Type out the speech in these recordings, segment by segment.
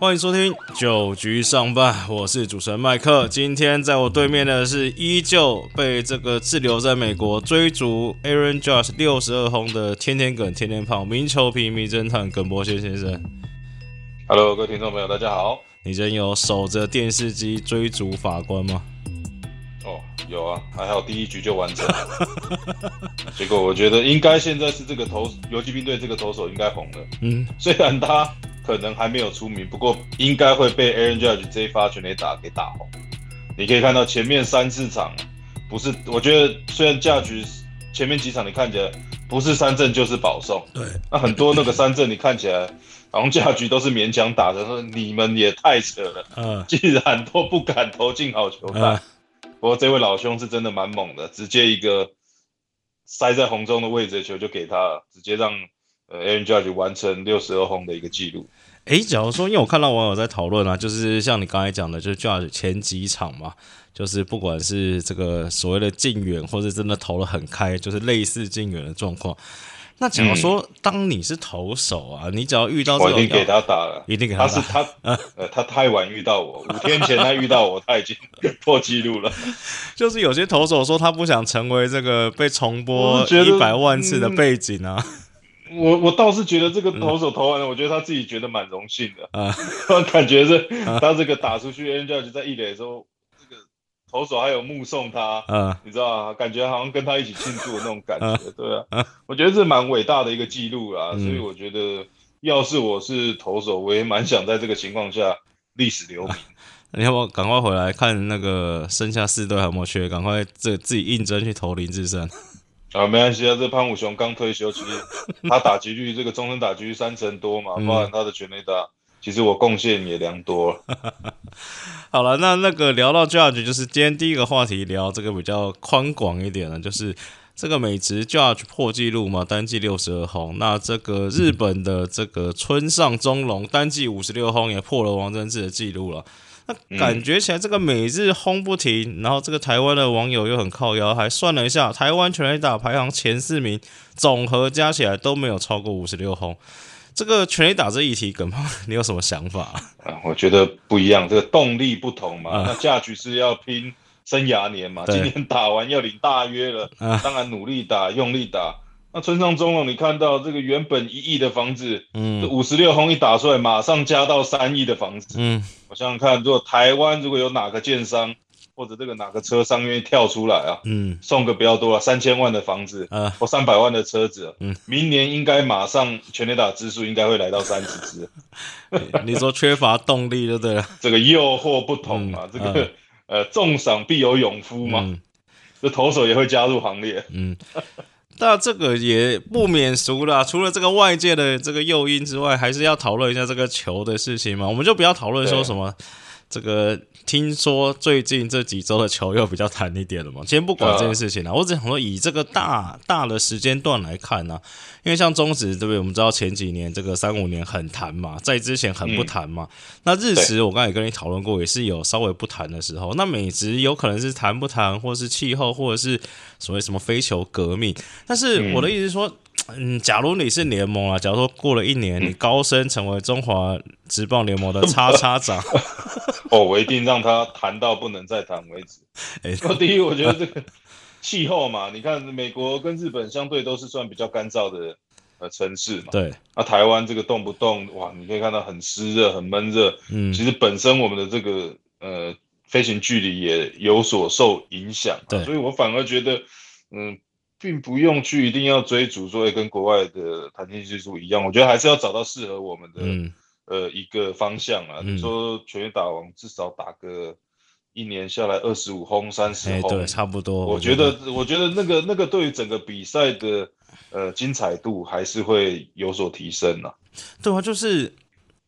欢迎收听九局上半，我是主持人麦克。今天在我对面的是依旧被这个滞留在美国追逐 Aaron Judge 六十二轰的天天梗、天天胖、名球皮、名侦探耿博轩先生。Hello，各位听众朋友，大家好。你真有守着电视机追逐法官吗？哦，有啊，还好第一局就完成了。结果我觉得应该现在是这个投游击兵队这个投手应该红了。嗯，虽然他。可能还没有出名，不过应该会被 Aaron Judge 这一发全垒打给打红。你可以看到前面三四场，不是，我觉得虽然架局前面几场你看起来不是三振就是保送，对，那很多那个三振你看起来好像架局都是勉强打的，说你们也太扯了，嗯，既然都不敢投进好球带。不过这位老兄是真的蛮猛的，直接一个塞在红中的位置的球就给他了，直接让呃 Aaron Judge 完成六十二轰的一个记录。哎，假如说，因为我看到网友在讨论啊，就是像你刚才讲的，就是 Judge 前几场嘛，就是不管是这个所谓的近远，或者真的投了很开，就是类似近远的状况。那假如说，当你是投手啊，你只要遇到这种，我一定给他打了，一定给他。他是他，呃，他太晚遇到我，五天前他遇到我，他已经 破纪录了。就是有些投手说他不想成为这个被重播一百万次的背景啊。我我倒是觉得这个 投手投完了，我觉得他自己觉得蛮荣幸的啊，感觉是他这个打出去，N Judge 在一垒的时候，这个投手还有目送他，嗯，你知道吗？感觉好像跟他一起庆祝的那种感觉，对啊，我觉得这蛮伟大的一个记录啊，所以我觉得要是我是投手，我也蛮想在这个情况下历史留名。你 要不赶快回来看那个剩下四队还有没有缺，赶快自自己应征去投林志胜。啊，没关系啊，这潘武雄刚退休，其实他打击率这个终身打击率三成多嘛，包含他的全垒打，其实我贡献也良多了。好了，那那个聊到 Judge，就是今天第一个话题，聊这个比较宽广一点的，就是这个美职 Judge 破纪录嘛，单季六十二轰。那这个日本的这个村上中龙单季五十六轰，也破了王贞治的记录了。那感觉起来这个每日轰不停，然后这个台湾的网友又很靠腰，还算了一下，台湾全垒打排行前四名，总和加起来都没有超过五十六轰。这个全力打这一题，耿胖，你有什么想法 啊？我觉得不一样，这个动力不同嘛。那价局是要拼生涯年嘛，今年打完要领大约了，当然努力打，用力打。那村上中龙，你看到这个原本一亿的房子，嗯，五十六轰一打出来，马上加到三亿的房子，嗯，我想想看，如果台湾如果有哪个建商或者这个哪个车商愿意跳出来啊，嗯，送个比较多了，三千万的房子，啊，或三百万的车子，嗯，明年应该马上全垒打支数应该会来到三十支。你说缺乏动力就对了，这个诱惑不同嘛，这个呃，重赏必有勇夫嘛，这投手也会加入行列，嗯。那这个也不免俗了，除了这个外界的这个诱因之外，还是要讨论一下这个球的事情嘛。我们就不要讨论说什么这个。听说最近这几周的球又比较弹一点了嘛？先不管这件事情了，我只想说以这个大大的时间段来看呢，因为像中职对不对？我们知道前几年这个三五年很弹嘛，在之前很不弹嘛。那日职我刚才也跟你讨论过，也是有稍微不弹的时候。那美职有可能是弹不弹，或是气候，或者是所谓什么非球革命。但是我的意思是说。嗯，假如你是联盟啊，假如说过了一年，你高升成为中华职棒联盟的叉叉长，哦，我一定让他谈到不能再谈为止。哎，第一，我觉得这个气候嘛，你看美国跟日本相对都是算比较干燥的呃城市嘛，对。那台湾这个动不动哇，你可以看到很湿热、很闷热，嗯，其实本身我们的这个呃飞行距离也有所受影响，对。所以我反而觉得，嗯。并不用去一定要追逐，说跟国外的弹性技术一样，我觉得还是要找到适合我们的呃一个方向啊。你说全员打王至少打个一年下来二十五轰、三十轰，对，差不多。我觉得，我觉得那个那个对于整个比赛的呃精彩度还是会有所提升啊。对啊，就是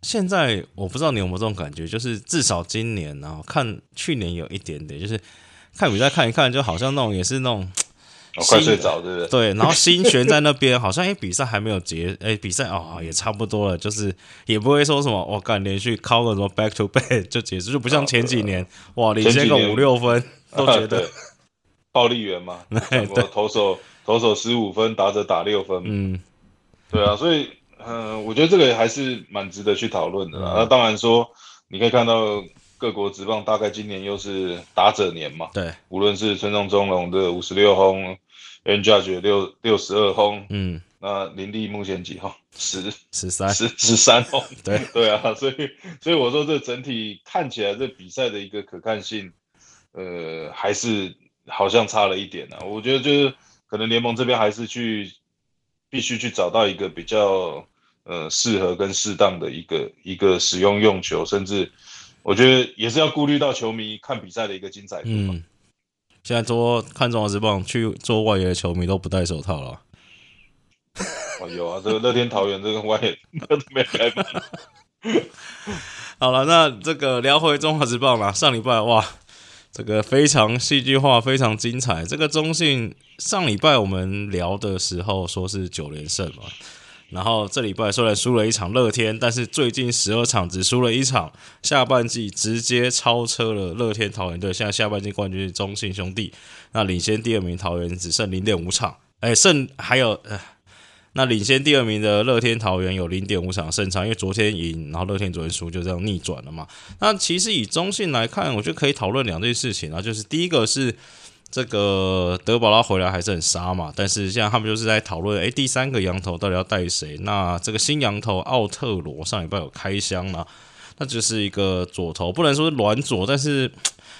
现在我不知道你有没有这种感觉，就是至少今年啊，看去年有一点点，就是看比赛看一看，就好像那种也是那种。快睡着，对不对？对，然后新悬在那边，好像哎，比赛还没有结，哎，比赛哦也差不多了，就是也不会说什么我敢连续敲个什么 back to back 就结束，就不像前几年哇，领先个五六分 都觉得暴力员嘛，对投手投手十五分，打者打六分，嗯，对啊，所以嗯，我觉得这个还是蛮值得去讨论的啦。那当然说，你可以看到各国职棒大概今年又是打者年嘛。对，无论是村上中龙的五十六轰，N Judge 六六十二轰，嗯，那林立目前几轰？十十三十十三轰。对对啊，所以所以我说这整体看起来这比赛的一个可看性，呃，还是好像差了一点呢。我觉得就是可能联盟这边还是去必须去找到一个比较。呃，适合跟适当的一个一个使用用球，甚至我觉得也是要顾虑到球迷看比赛的一个精彩度。嗯，现在做看中华职棒去做外野的球迷都不戴手套了。哦，有啊，这个乐天桃园这个外野都没开门。好了，那这个聊回中华职棒了。上礼拜哇，这个非常戏剧化，非常精彩。这个中信上礼拜我们聊的时候说是九连胜嘛。然后这礼拜虽然输了一场乐天，但是最近十二场只输了一场，下半季直接超车了乐天桃园队。现在下半季冠军是中信兄弟，那领先第二名桃园只剩零点五场，哎，胜还有呃，那领先第二名的乐天桃园有零点五场胜场，因为昨天赢，然后乐天昨天输，就这样逆转了嘛。那其实以中信来看，我觉得可以讨论两件事情啊，就是第一个是。这个德保拉回来还是很杀嘛，但是现在他们就是在讨论，诶，第三个羊头到底要带谁？那这个新羊头奥特罗上礼拜有开箱了，那就是一个左投，不能说是软左，但是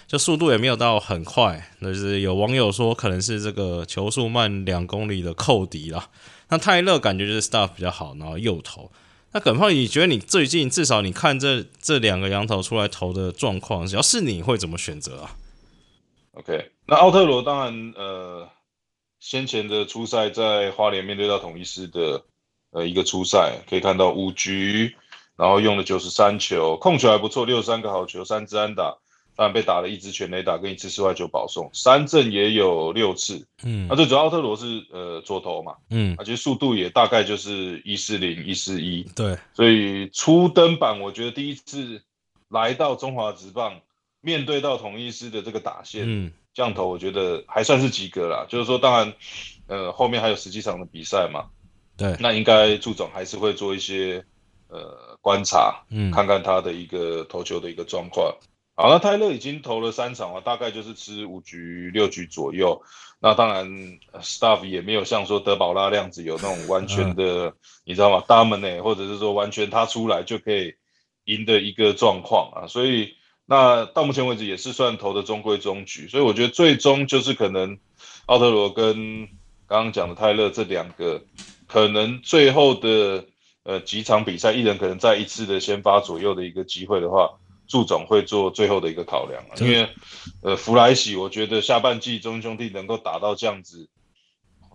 就速度也没有到很快。那就是有网友说可能是这个球速慢两公里的寇迪啦。那泰勒感觉就是 stuff 比较好，然后右投。那耿胖，你觉得你最近至少你看这这两个羊头出来投的状况，只要是你会怎么选择啊？OK，那奥特罗当然，呃，先前的初赛在花莲面对到统一师的，呃，一个初赛可以看到五局，然后用了九十三球，控球还不错，六十三个好球，三支安打，当然被打了一支全垒打跟一次室外球保送，三振也有六次，嗯，那最主要奥特罗是呃左投嘛，嗯，而且速度也大概就是一四零一四一，对，所以初登板，我觉得第一次来到中华职棒。面对到统一师的这个打线，降头我觉得还算是及格啦。就是说，当然，呃，后面还有十几场的比赛嘛，对，那应该祝总还是会做一些呃观察，嗯，看看他的一个投球的一个状况。好，那泰勒已经投了三场了，大概就是吃五局六局左右。那当然，staff 也没有像说德保拉那样子有那种完全的，你知道吗？dominate，或者是说完全他出来就可以赢的一个状况啊，所以。那到目前为止也是算投的中规中矩，所以我觉得最终就是可能奥特罗跟刚刚讲的泰勒这两个，可能最后的呃几场比赛，一人可能在一次的先发左右的一个机会的话，祝总会做最后的一个考量因为呃弗莱喜，我觉得下半季中兄弟能够打到这样子，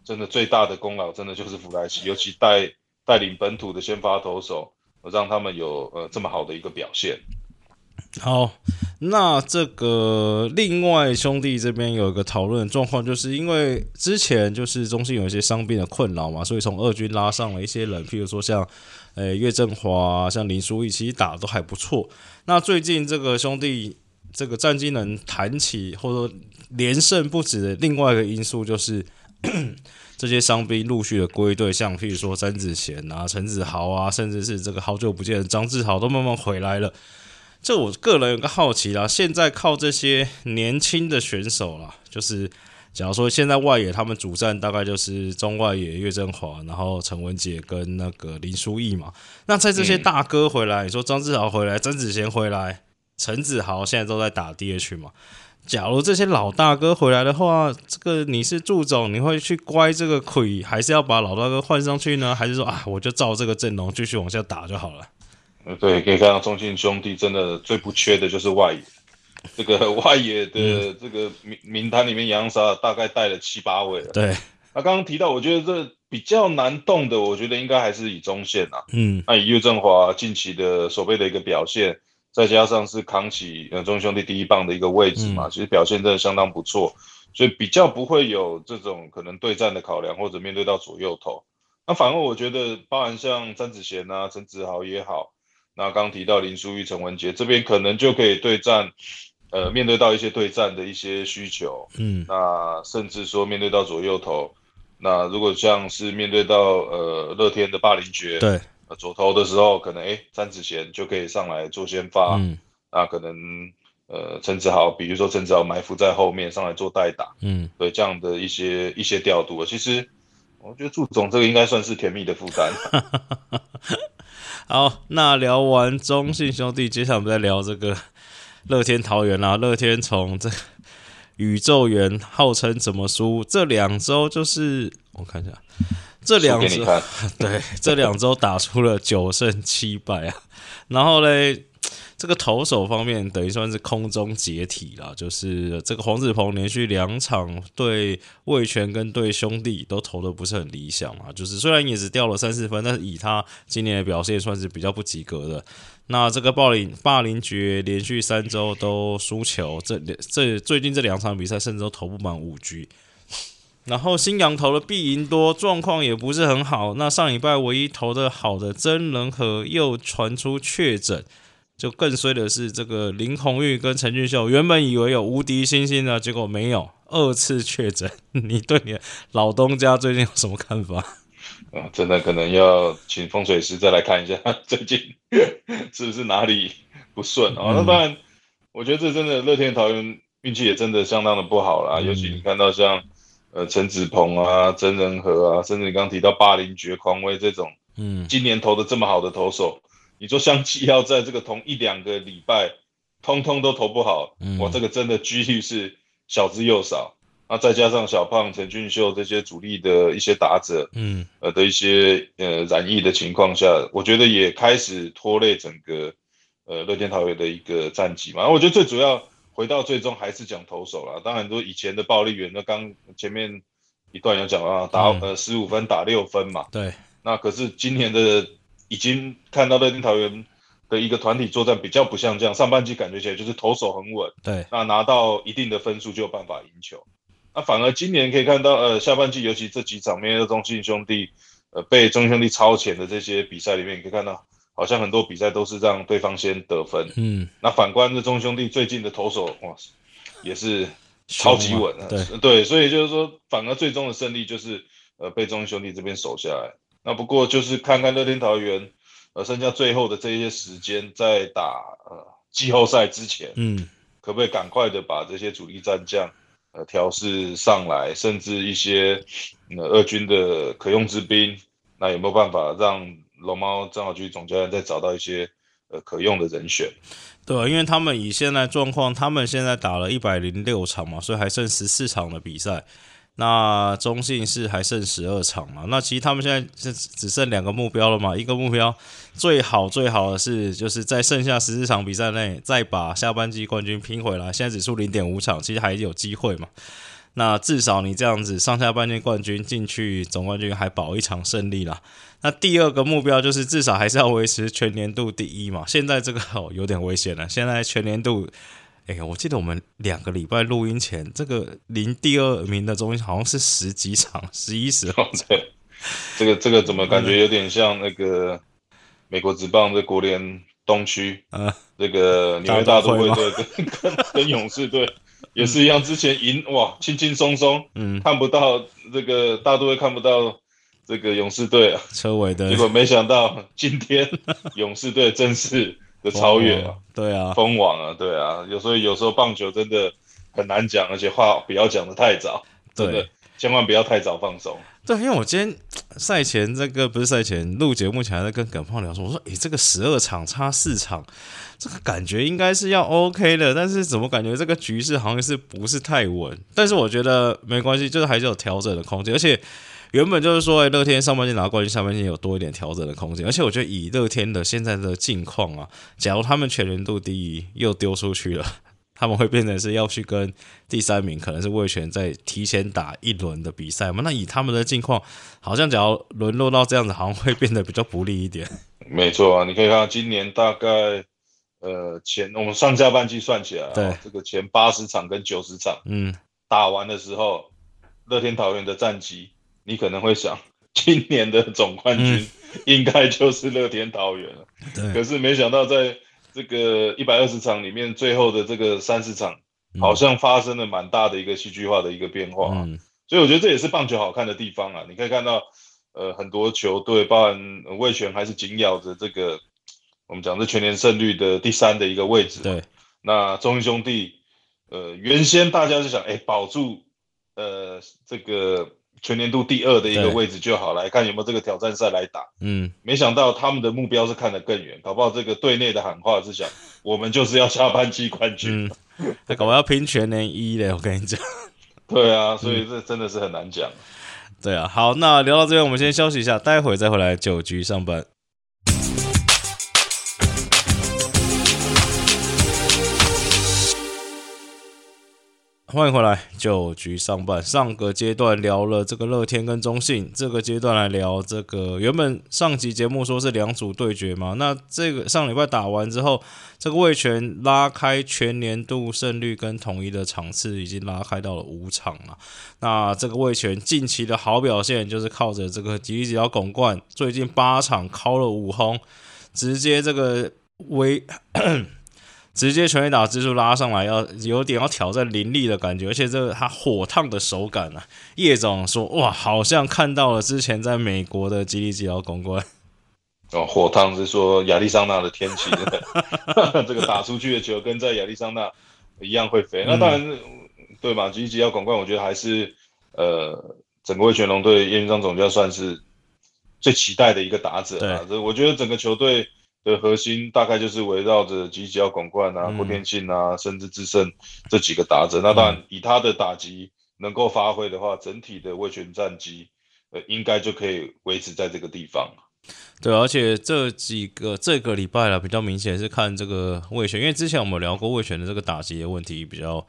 真的最大的功劳真的就是弗莱喜，尤其带带领本土的先发投手，让他们有呃这么好的一个表现。好，那这个另外兄弟这边有一个讨论状况，就是因为之前就是中信有一些伤病的困扰嘛，所以从二军拉上了一些人，譬如说像呃岳振华、像林书义，其实打的都还不错。那最近这个兄弟这个战绩能谈起，或者说连胜不止的另外一个因素，就是 这些伤兵陆续的归队，像譬如说詹子贤啊、陈子豪啊，甚至是这个好久不见的张志豪都慢慢回来了。这我个人有个好奇啦，现在靠这些年轻的选手啦，就是假如说现在外野他们主战大概就是中外野岳振华，然后陈文杰跟那个林书义嘛。那在这些大哥回来，你说张志豪回来，曾子贤回来，陈子豪现在都在打 DH 嘛。假如这些老大哥回来的话，这个你是祝总，你会去乖这个亏，还是要把老大哥换上去呢？还是说啊，我就照这个阵容继续往下打就好了？对，可以看到中信兄弟真的最不缺的就是外野，这个 外野的这个名名单里面，杨沙大概带了七八位了。对，那刚刚提到，我觉得这比较难动的，我觉得应该还是以中线啊。嗯，那以岳振华近期的守备的一个表现，再加上是扛起呃中信兄弟第一棒的一个位置嘛，其实表现真的相当不错，所以比较不会有这种可能对战的考量，或者面对到左右头。那反而我觉得，包含像詹子贤啊、陈子豪也好。那刚提到林书玉、陈文杰这边可能就可以对战，呃，面对到一些对战的一些需求，嗯，那甚至说面对到左右头，那如果像是面对到呃乐天的霸凌爵，对，左投的时候，可能哎詹子贤就可以上来做先发，嗯。那可能呃陈子豪，比如说陈子豪埋伏在后面上来做代打，嗯，对这样的一些一些调度，其实我觉得祝总这个应该算是甜蜜的负担。好，那聊完中信兄弟，接下来我们再聊这个 乐天桃园啦。乐天从这宇宙园号称怎么输，这两周就是我看一下。这两周 对，这两周打出了九胜七败啊，然后嘞，这个投手方面等于算是空中解体了，就是这个黄子鹏连续两场对魏权跟对兄弟都投的不是很理想嘛，就是虽然也只掉了三四分，但是以他今年的表现算是比较不及格的。那这个暴林霸凌局连续三周都输球，这这最近这两场比赛甚至都投不满五局。然后新阳投的必赢多，状况也不是很好。那上礼拜唯一投的好的真人和又传出确诊，就更衰的是这个林红玉跟陈俊秀，原本以为有无敌星星呢，结果没有，二次确诊。你对你老东家最近有什么看法？啊，真的可能要请风水师再来看一下，最近是不是哪里不顺啊？那当然，我觉得这真的乐天桃园运气也真的相当的不好啦，尤其你看到像。呃，陈子鹏啊，曾仁和啊，甚至你刚刚提到霸凌爵狂威这种，嗯，今年投的这么好的投手，你说相继要在这个同一两个礼拜，通通都投不好，哇，这个真的几率是小之又少。那再加上小胖陈俊秀这些主力的一些打者，嗯，呃的一些呃染疫的情况下，我觉得也开始拖累整个呃乐天桃园的一个战绩嘛。我觉得最主要。回到最终还是讲投手了，当然说以前的暴力员，那刚前面一段有讲啊，打呃十五分打六分嘛，对，那可是今年的已经看到乐天桃园的一个团体作战比较不像这样，上半季感觉起来就是投手很稳，对，那拿到一定的分数就有办法赢球，那反而今年可以看到呃下半季尤其这几场面对中信兄弟，呃被中信兄弟超前的这些比赛里面，你可以看到。好像很多比赛都是让对方先得分，嗯，那反观这中兄弟最近的投手，哇，也是超级稳啊，对。对，所以就是说，反而最终的胜利就是呃被中兄弟这边守下来。那不过就是看看乐天桃园，呃，剩下最后的这些时间，在打呃季后赛之前，嗯，可不可以赶快的把这些主力战将呃调试上来，甚至一些呃二军的可用之兵，那有没有办法让？龙猫正好去总教练再找到一些呃可用的人选，对因为他们以现在状况，他们现在打了一百零六场嘛，所以还剩十四场的比赛。那中信是还剩十二场嘛？那其实他们现在是只剩两个目标了嘛？一个目标最好最好的是就是在剩下十四场比赛内再把下半季冠军拼回来。现在只输零点五场，其实还有机会嘛？那至少你这样子上下半季冠军进去总冠军还保一场胜利啦。那第二个目标就是至少还是要维持全年度第一嘛。现在这个 哦有点危险了。现在全年度，哎，我记得我们两个礼拜录音前，这个零第二名的中心好像是十几场，十一十场。对，这个这个怎么感觉有点像那个美国职棒的国联东区啊？这个纽约大都会队跟跟跟勇士队 也是一样，之前赢哇轻轻松松，嗯，看不到这个大都会看不到。这个勇士队啊，车尾的，结果没想到今天 勇士队正式的超越啊，对啊，封王啊，对啊，有时候有时候棒球真的很难讲，而且话不要讲的太早，真的千万不要太早放松。对，因为我今天赛前这个不是赛前录节目前还在跟耿胖聊说，我说诶，这个十二场差四场，这个感觉应该是要 OK 的，但是怎么感觉这个局势好像是不是太稳？但是我觉得没关系，就是还是有调整的空间，而且。原本就是说，乐天上半季拿冠军，下半季有多一点调整的空间。而且我觉得以乐天的现在的境况啊，假如他们全年度第一又丢出去了，他们会变成是要去跟第三名，可能是魏权在提前打一轮的比赛嘛？那以他们的境况，好像只要沦落到这样子，好像会变得比较不利一点。没错啊，你可以看到今年大概呃前我们上下半季算起来，对这个前八十场跟九十场，嗯，打完的时候，乐天桃园的战绩。你可能会想，今年的总冠军 应该就是乐天桃园了。对。可是没想到，在这个一百二十场里面，最后的这个三十场，好像发生了蛮大的一个戏剧化的一个变化。嗯。所以我觉得这也是棒球好看的地方啊！你可以看到，呃很多球队，包含魏权还是紧咬着这个我们讲这全年胜率的第三的一个位置。对，那中英兄弟，呃，原先大家是想，哎，保住呃这个。全年度第二的一个位置就好，来看有没有这个挑战赛来打。嗯，没想到他们的目标是看得更远，搞不好这个队内的喊话是想，我们就是要下半季冠军。嗯，搞不好要拼全年一嘞，我跟你讲。对啊，所以这真的是很难讲。对啊，好，那聊到这边，我们先休息一下，待会再回来九局上班。欢迎回来，九局上半。上个阶段聊了这个乐天跟中信，这个阶段来聊这个。原本上集节目说是两组对决嘛，那这个上礼拜打完之后，这个魏权拉开全年度胜率跟统一的场次已经拉开到了五场了。那这个魏权近期的好表现就是靠着这个吉吉要拱冠，最近八场敲了五轰，直接这个威。直接全力打支数拉上来，要有点要挑战林立的感觉，而且这个他火烫的手感啊，叶总说哇，好像看到了之前在美国的吉利吉奥公关。哦，火烫是说亚利桑那的天气，这个打出去的球跟在亚利桑那一样会飞。那当然对嘛，吉利吉奥广冠，我觉得还是呃，整个味全龙队叶云章总教算是最期待的一个打者啊。这我觉得整个球队。的核心大概就是围绕着吉吉奥广冠啊、郭天信啊，甚至智胜这几个打者。那当然，以他的打击能够发挥的话，整体的卫权战绩，呃，应该就可以维持在这个地方。对，而且这几个这个礼拜了，比较明显是看这个卫权，因为之前我们聊过卫权的这个打击的问题比较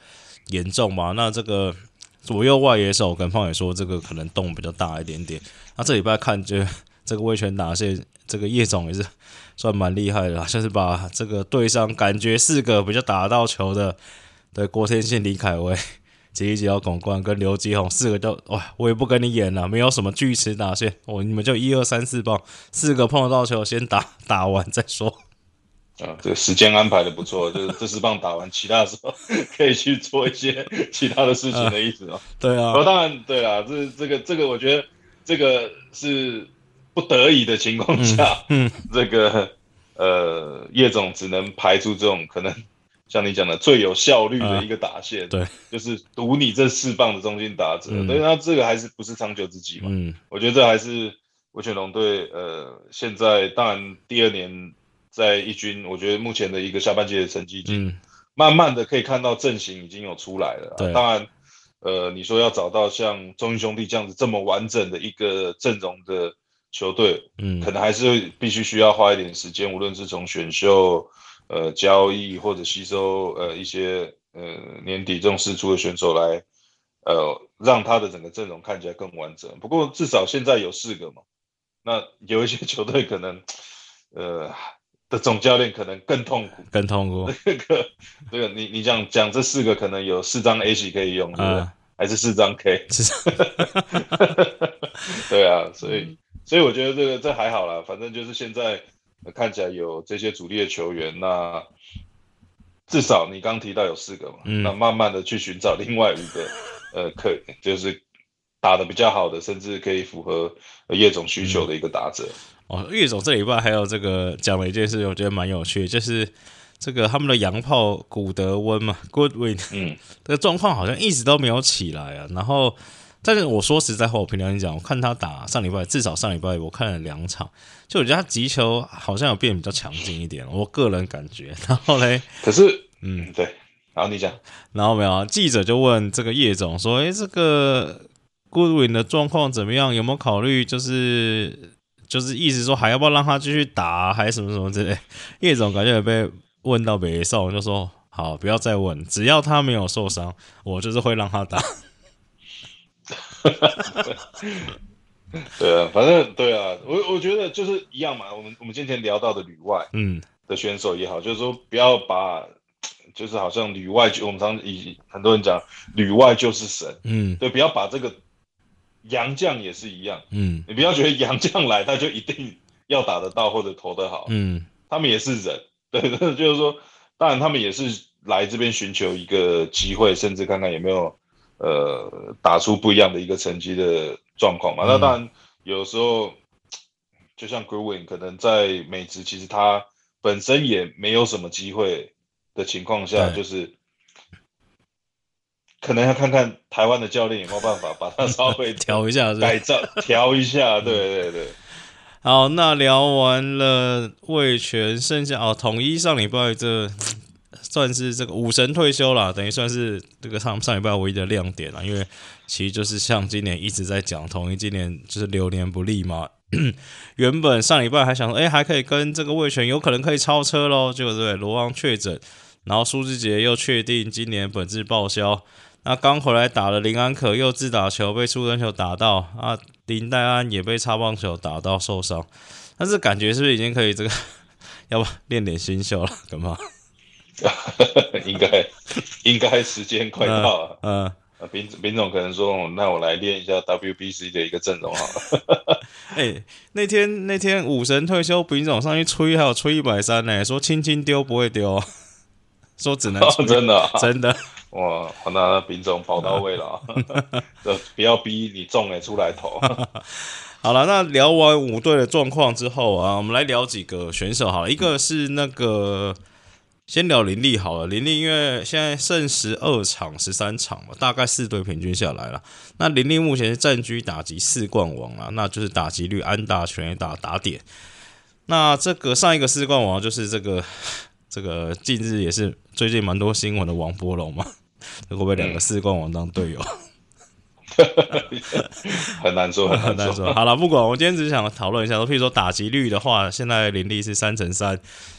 严重嘛。那这个左右外野手跟胖也说，这个可能洞比较大一点点。那这礼拜看，就这个卫权打线，这个叶总也是。算蛮厉害的，像是把这个对上感觉四个比较打得到球的，对郭天信、李凯威、吉吉奥巩冠跟刘吉宏四个都哇，我也不跟你演了，没有什么锯齿打线，我你们就一二三四棒，四个碰得到球先打，打完再说。啊，这个时间安排的不错，就是这四棒打完，其他的时候可以去做一些其他的事情的意思哦。对啊，当然对啊，这这个这个，我觉得这个是。不得已的情况下，嗯，这个呃叶总只能排出这种可能，像你讲的最有效率的一个打线，对，就是赌你这四棒的中心打者，对，那这个还是不是长久之计嘛？嗯，我觉得这还是威权龙队呃现在当然第二年在一军，我觉得目前的一个下半季的成绩，已经，慢慢的可以看到阵型已经有出来了，对，当然呃你说要找到像中英兄弟这样子这么完整的一个阵容的。球队，嗯，可能还是必须需要花一点时间，无论是从选秀、呃交易或者吸收呃一些呃年底这种试出的选手来，呃让他的整个阵容看起来更完整。不过至少现在有四个嘛，那有一些球队可能，呃的总教练可能更痛苦，更痛苦。这个这个你你讲讲这四个可能有四张 A 级可以用，对不对？还是四张 K？对啊，所以。所以我觉得这个这还好啦，反正就是现在看起来有这些主力的球员，那至少你刚提到有四个嘛，那慢慢的去寻找另外五个，呃，可就是打的比较好的，甚至可以符合叶总需求的一个打者。哦，叶总这礼拜还有这个讲了一件事，我觉得蛮有趣，就是这个他们的洋炮古德温嘛，Goodwin，嗯，这个状况好像一直都没有起来啊，然后。但是我说实在话，我平常你讲，我看他打上礼拜，至少上礼拜我看了两场，就我觉得他击球好像有变比较强劲一点，我个人感觉。然后嘞，可是，嗯，对，然后你讲，然后没有记者就问这个叶总说：“哎，这个 Goodwin 的状况怎么样？有没有考虑就是就是意思说还要不要让他继续打，还是什么什么之类？”叶总感觉也被问到没受，就说：“好，不要再问，只要他没有受伤，我就是会让他打。” 对啊，反正对啊，我我觉得就是一样嘛。我们我们今天聊到的旅外，嗯，的选手也好，就是说不要把，就是好像旅外就我们常以很多人讲旅外就是神，嗯，对，不要把这个洋将也是一样，嗯，你不要觉得洋将来他就一定要打得到或者投得好，嗯，他们也是人，对，就是说，当然他们也是来这边寻求一个机会，甚至看看有没有。呃，打出不一样的一个成绩的状况嘛，那当然有时候就像 Green 可能在美职，其实他本身也没有什么机会的情况下，就是可能要看看台湾的教练有没有办法把他稍微 调一下，改造调一下。对对对。好，那聊完了魏权，剩下哦，统一上礼拜这算是这个武神退休了，等于算是这个上上礼拜唯一的亮点了，因为其实就是像今年一直在讲统一今年就是流年不利嘛。原本上礼拜还想说，哎，还可以跟这个魏权有可能可以超车喽，结果对罗王确诊，然后苏志杰又确定今年本质报销。那刚回来打了林安可，又自打球被出人球打到啊，林黛安也被擦棒球打到受伤，但是感觉是不是已经可以这个，要不练点新秀了？干嘛？应该应该时间快到了。嗯，斌斌总可能说，那我来练一下 WBC 的一个阵容好了。哎，那天那天武神退休，斌总上去吹，还有吹一百三呢，说轻轻丢不会丢，说只能真的真的。哇，那丙总跑到位了，不要逼你中哎出来投。好了，那聊完五队的状况之后啊，我们来聊几个选手好了。一个是那个先聊林立好了，林立因为现在剩十二场、十三场嘛，大概四队平均下来了。那林立目前是占据打击四冠王啊，那就是打击率、安打、全打、打点。那这个上一个四冠王就是这个 这个近日也是最近蛮多新闻的王波龙嘛。会不会两个四冠王当队友？很难说，很难说。好了，不管，我今天只是想讨论一下，说譬如说打击率的话，现在林立是三乘三，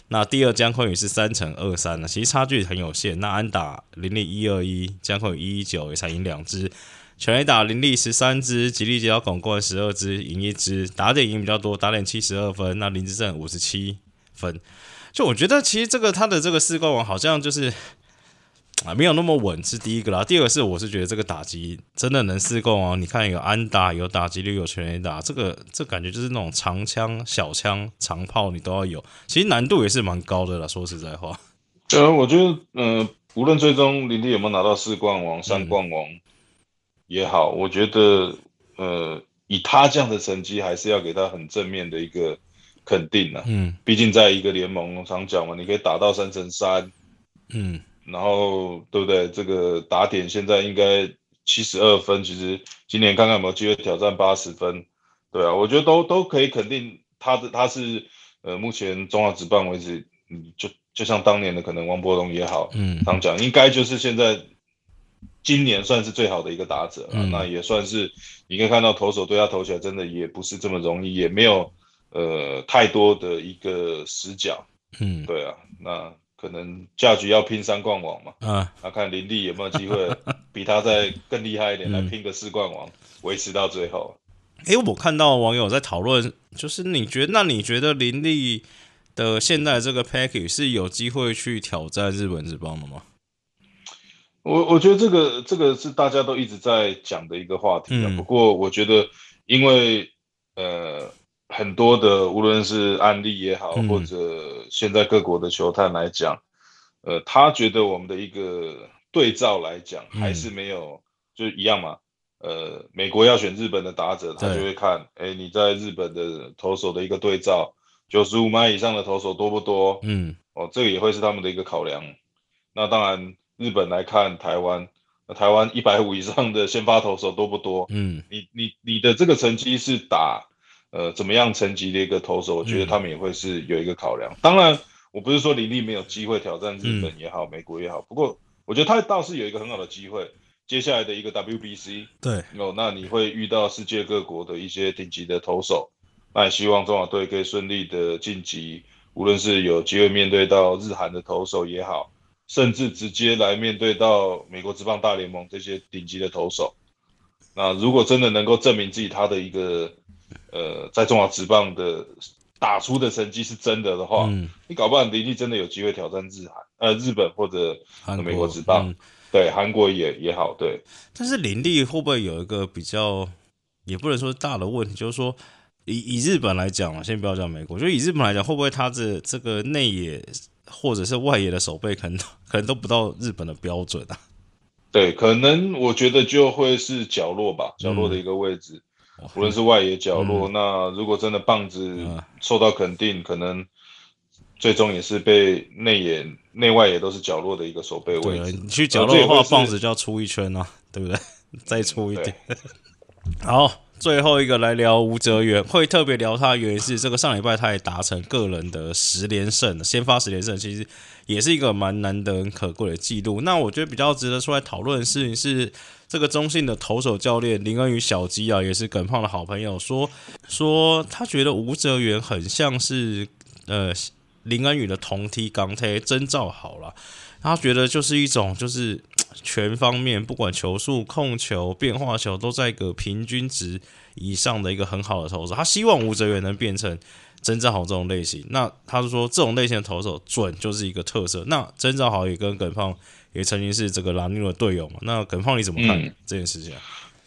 那第二江坤宇是三乘二三呢，其实差距很有限。那安打林立一二一，江坤宇一一九，也才赢两支。全垒打林立十三支，吉利吉奥拱冠十二支，赢一支。打点赢比较多，打点七十二分，那林志胜五十七分。就我觉得，其实这个他的这个四冠王好像就是。啊，没有那么稳是第一个啦。第二个是，我是觉得这个打击真的能四攻啊！你看有安打，有打击率，有全垒打，这个这感觉就是那种长枪、小枪、长炮你都要有。其实难度也是蛮高的啦，说实在话。呃，我觉得，呃，无论最终林立有没有拿到四冠王、三冠王也好，我觉得，呃，以他这样的成绩，还是要给他很正面的一个肯定啊。嗯，毕竟在一个联盟，常讲嘛，你可以打到三乘三。嗯。然后对不对？这个打点现在应该七十二分，其实今年看看有没有机会挑战八十分。对啊，我觉得都都可以肯定他的他是呃目前中华职棒为止，嗯，就就像当年的可能王柏龙也好，嗯，常讲应该就是现在今年算是最好的一个打者了。那也算是你可以看到投手对他投起来真的也不是这么容易，也没有呃太多的一个死角。嗯，对啊，那。可能价局要拼三冠王嘛，啊，那看林立有没有机会 比他再更厉害一点，来拼个四冠王，维持到最后。哎，我看到网友在讨论，就是你觉得，那你觉得林立的现在这个 package 是有机会去挑战日本之邦的吗？我我觉得这个这个是大家都一直在讲的一个话题啊。不过我觉得，因为呃。很多的，无论是案例也好，或者现在各国的球探来讲，呃，他觉得我们的一个对照来讲，还是没有，就一样嘛。呃，美国要选日本的打者，他就会看，哎，你在日本的投手的一个对照，九十五迈以上的投手多不多？嗯，哦，这个也会是他们的一个考量。那当然，日本来看台湾，那台湾一百五以上的先发投手多不多？嗯，你你你的这个成绩是打。呃，怎么样层级的一个投手，我觉得他们也会是有一个考量。当然，我不是说林立没有机会挑战日本也好，美国也好。不过，我觉得他倒是有一个很好的机会。接下来的一个 WBC，对，哦，那你会遇到世界各国的一些顶级的投手。那也希望中华队可以顺利的晋级，无论是有机会面对到日韩的投手也好，甚至直接来面对到美国职棒大联盟这些顶级的投手。那如果真的能够证明自己他的一个。呃，在中华职棒的打出的成绩是真的的话，嗯，你搞不好林立真的有机会挑战日韩，呃，日本或者美国职棒，对，韩国也也好，对。但是林立会不会有一个比较，也不能说大的问题，就是说，以以日本来讲嘛，先不要讲美国，就以日本来讲，会不会他的这个内野或者是外野的手背，可能可能都不到日本的标准啊？对，可能我觉得就会是角落吧，角落的一个位置。无论是外野角落，那如果真的棒子受到肯定，可能最终也是被内野、内外野都是角落的一个守备位置。你去角落的话，棒子就要出一圈啊，对不对？再出一点。好，最后一个来聊吴哲源，会特别聊他，原因是这个上礼拜他也达成个人的十连胜，先发十连胜，其实也是一个蛮难得、很可贵的记录。那我觉得比较值得出来讨论的事情是，这个中信的投手教练林恩宇小鸡啊，也是耿胖的好朋友，说说他觉得吴哲源很像是呃林恩宇的同梯钢铁征兆好了。他觉得就是一种，就是全方面，不管球速、控球、变化球，都在一个平均值以上的一个很好的投手。他希望吴哲源能变成曾兆豪这种类型。那他是说，这种类型的投手准就是一个特色。那曾兆豪也跟耿胖也曾经是这个拉尼的队友嘛。那耿胖你怎么看这件事情？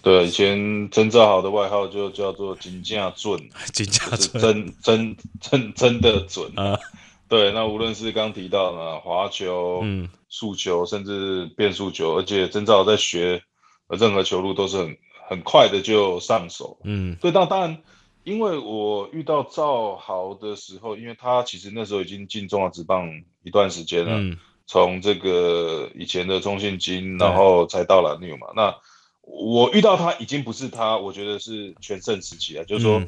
对，以前曾兆豪的外号就叫做“金价准”，金价准，真真真真的准啊。对，那无论是刚提到的滑球、嗯，速球，甚至变速球，而且曾兆在学任何球路都是很很快的就上手。嗯，对，那当然，因为我遇到赵豪的时候，因为他其实那时候已经进中华职棒一段时间了，从这个以前的中信金，然后才到了 New 嘛。那我遇到他已经不是他，我觉得是全盛时期了，就是说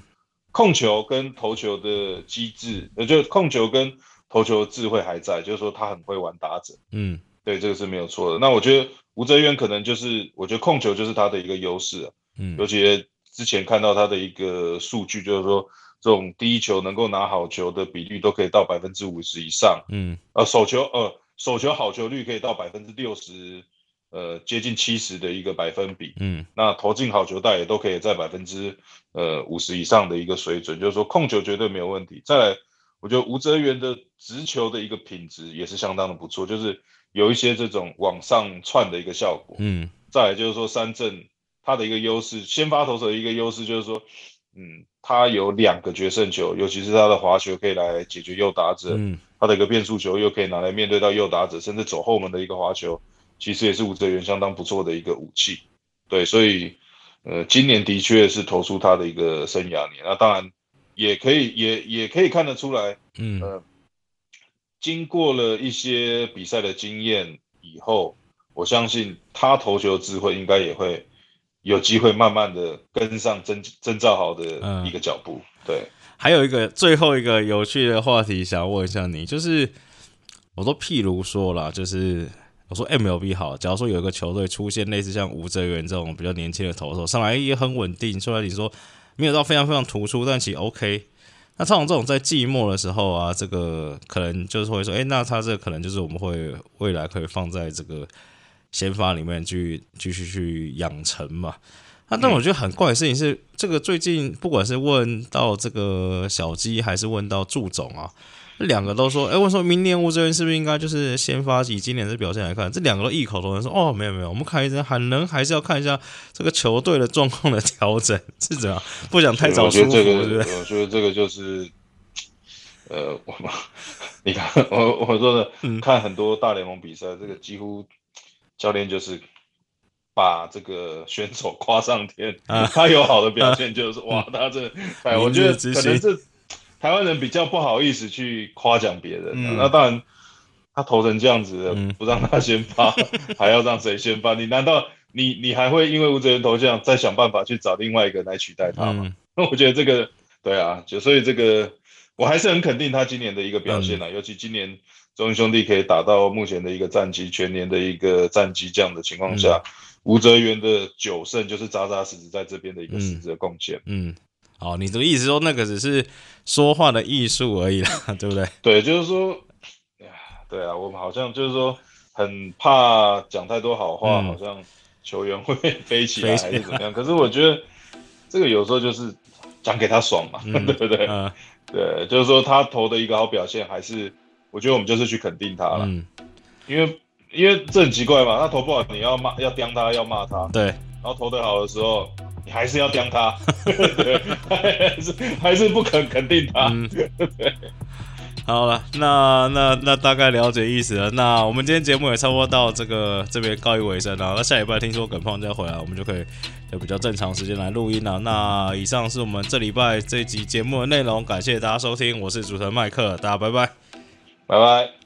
控球跟投球的机制，呃，就控球跟投球智慧还在，就是说他很会玩打者，嗯，对，这个是没有错的。那我觉得吴哲渊可能就是，我觉得控球就是他的一个优势啊，嗯，尤其之前看到他的一个数据，就是说这种第一球能够拿好球的比率都可以到百分之五十以上，嗯，呃，手球，呃，手球好球率可以到百分之六十，呃，接近七十的一个百分比，嗯，那投进好球带也都可以在百分之呃五十以上的一个水准，就是说控球绝对没有问题。再来。我觉得吴哲源的直球的一个品质也是相当的不错，就是有一些这种往上窜的一个效果。嗯，再来就是说三振他的一个优势，先发投手的一个优势就是说，嗯，他有两个决胜球，尤其是他的滑球可以来解决右打者，嗯，他的一个变速球又可以拿来面对到右打者，甚至走后门的一个滑球，其实也是吴哲源相当不错的一个武器。对，所以呃，今年的确是投出他的一个生涯年。那当然。也可以，也也可以看得出来，嗯，呃，经过了一些比赛的经验以后，我相信他投球智慧应该也会有机会慢慢的跟上曾曾兆豪的一个脚步。对，还有一个最后一个有趣的话题想问一下你，就是我说，譬如说啦，就是我说 MLB 好，假如说有一个球队出现类似像吴哲源这种比较年轻的投手，上来也很稳定，虽然你说。没有到非常非常突出，但其实 OK。那像这种在季末的时候啊，这个可能就是会说，哎，那他这可能就是我们会未来可以放在这个先发里面去继续去养成嘛。那但我觉得很怪的事情是，这个最近不管是问到这个小鸡，还是问到祝总啊。两个都说，哎，我说明年吴哲源是不是应该就是先发？以今年的表现来看，这两个都异口同声说，哦，没有没有，我们看一下，可能还是要看一下这个球队的状况的调整是怎样，不想太早出服，对不对？我觉得这个就是，呃，我你看 我我说的，看很多大联盟比赛，这个几乎教练就是把这个选手 夸上天，他有好的表现 就是哇，他这，哎，我觉得可能是。台湾人比较不好意思去夸奖别人，那当然他投成这样子，不让他先发，还要让谁先发？你难道你你还会因为吴哲源投这样，再想办法去找另外一个来取代他吗？那我觉得这个对啊，就所以这个我还是很肯定他今年的一个表现啊，尤其今年中英兄弟可以打到目前的一个战绩，全年的一个战绩这样的情况下，吴哲源的九胜就是扎扎实实在这边的一个实质的贡献。嗯。哦，你这个意思说那个只是说话的艺术而已啦，对不对？对，就是说，对啊，我们好像就是说很怕讲太多好话，好像球员会飞起来还是怎么样。可是我觉得这个有时候就是讲给他爽嘛，对不对？对，就是说他投的一个好表现，还是我觉得我们就是去肯定他了，因为因为这很奇怪嘛，他投不好你要骂要刁他要骂他，对，然后投得好的时候。你还是要刁他，对，还是还是不肯肯定他，对。好了，那那那大概了解意思了。那我们今天节目也差不多到这个这边告一尾声了。那下礼拜听说耿胖就要回来，我们就可以有比较正常时间来录音了。那以上是我们这礼拜这集节目的内容，感谢大家收听，我是主持人麦克，大家拜拜，拜拜。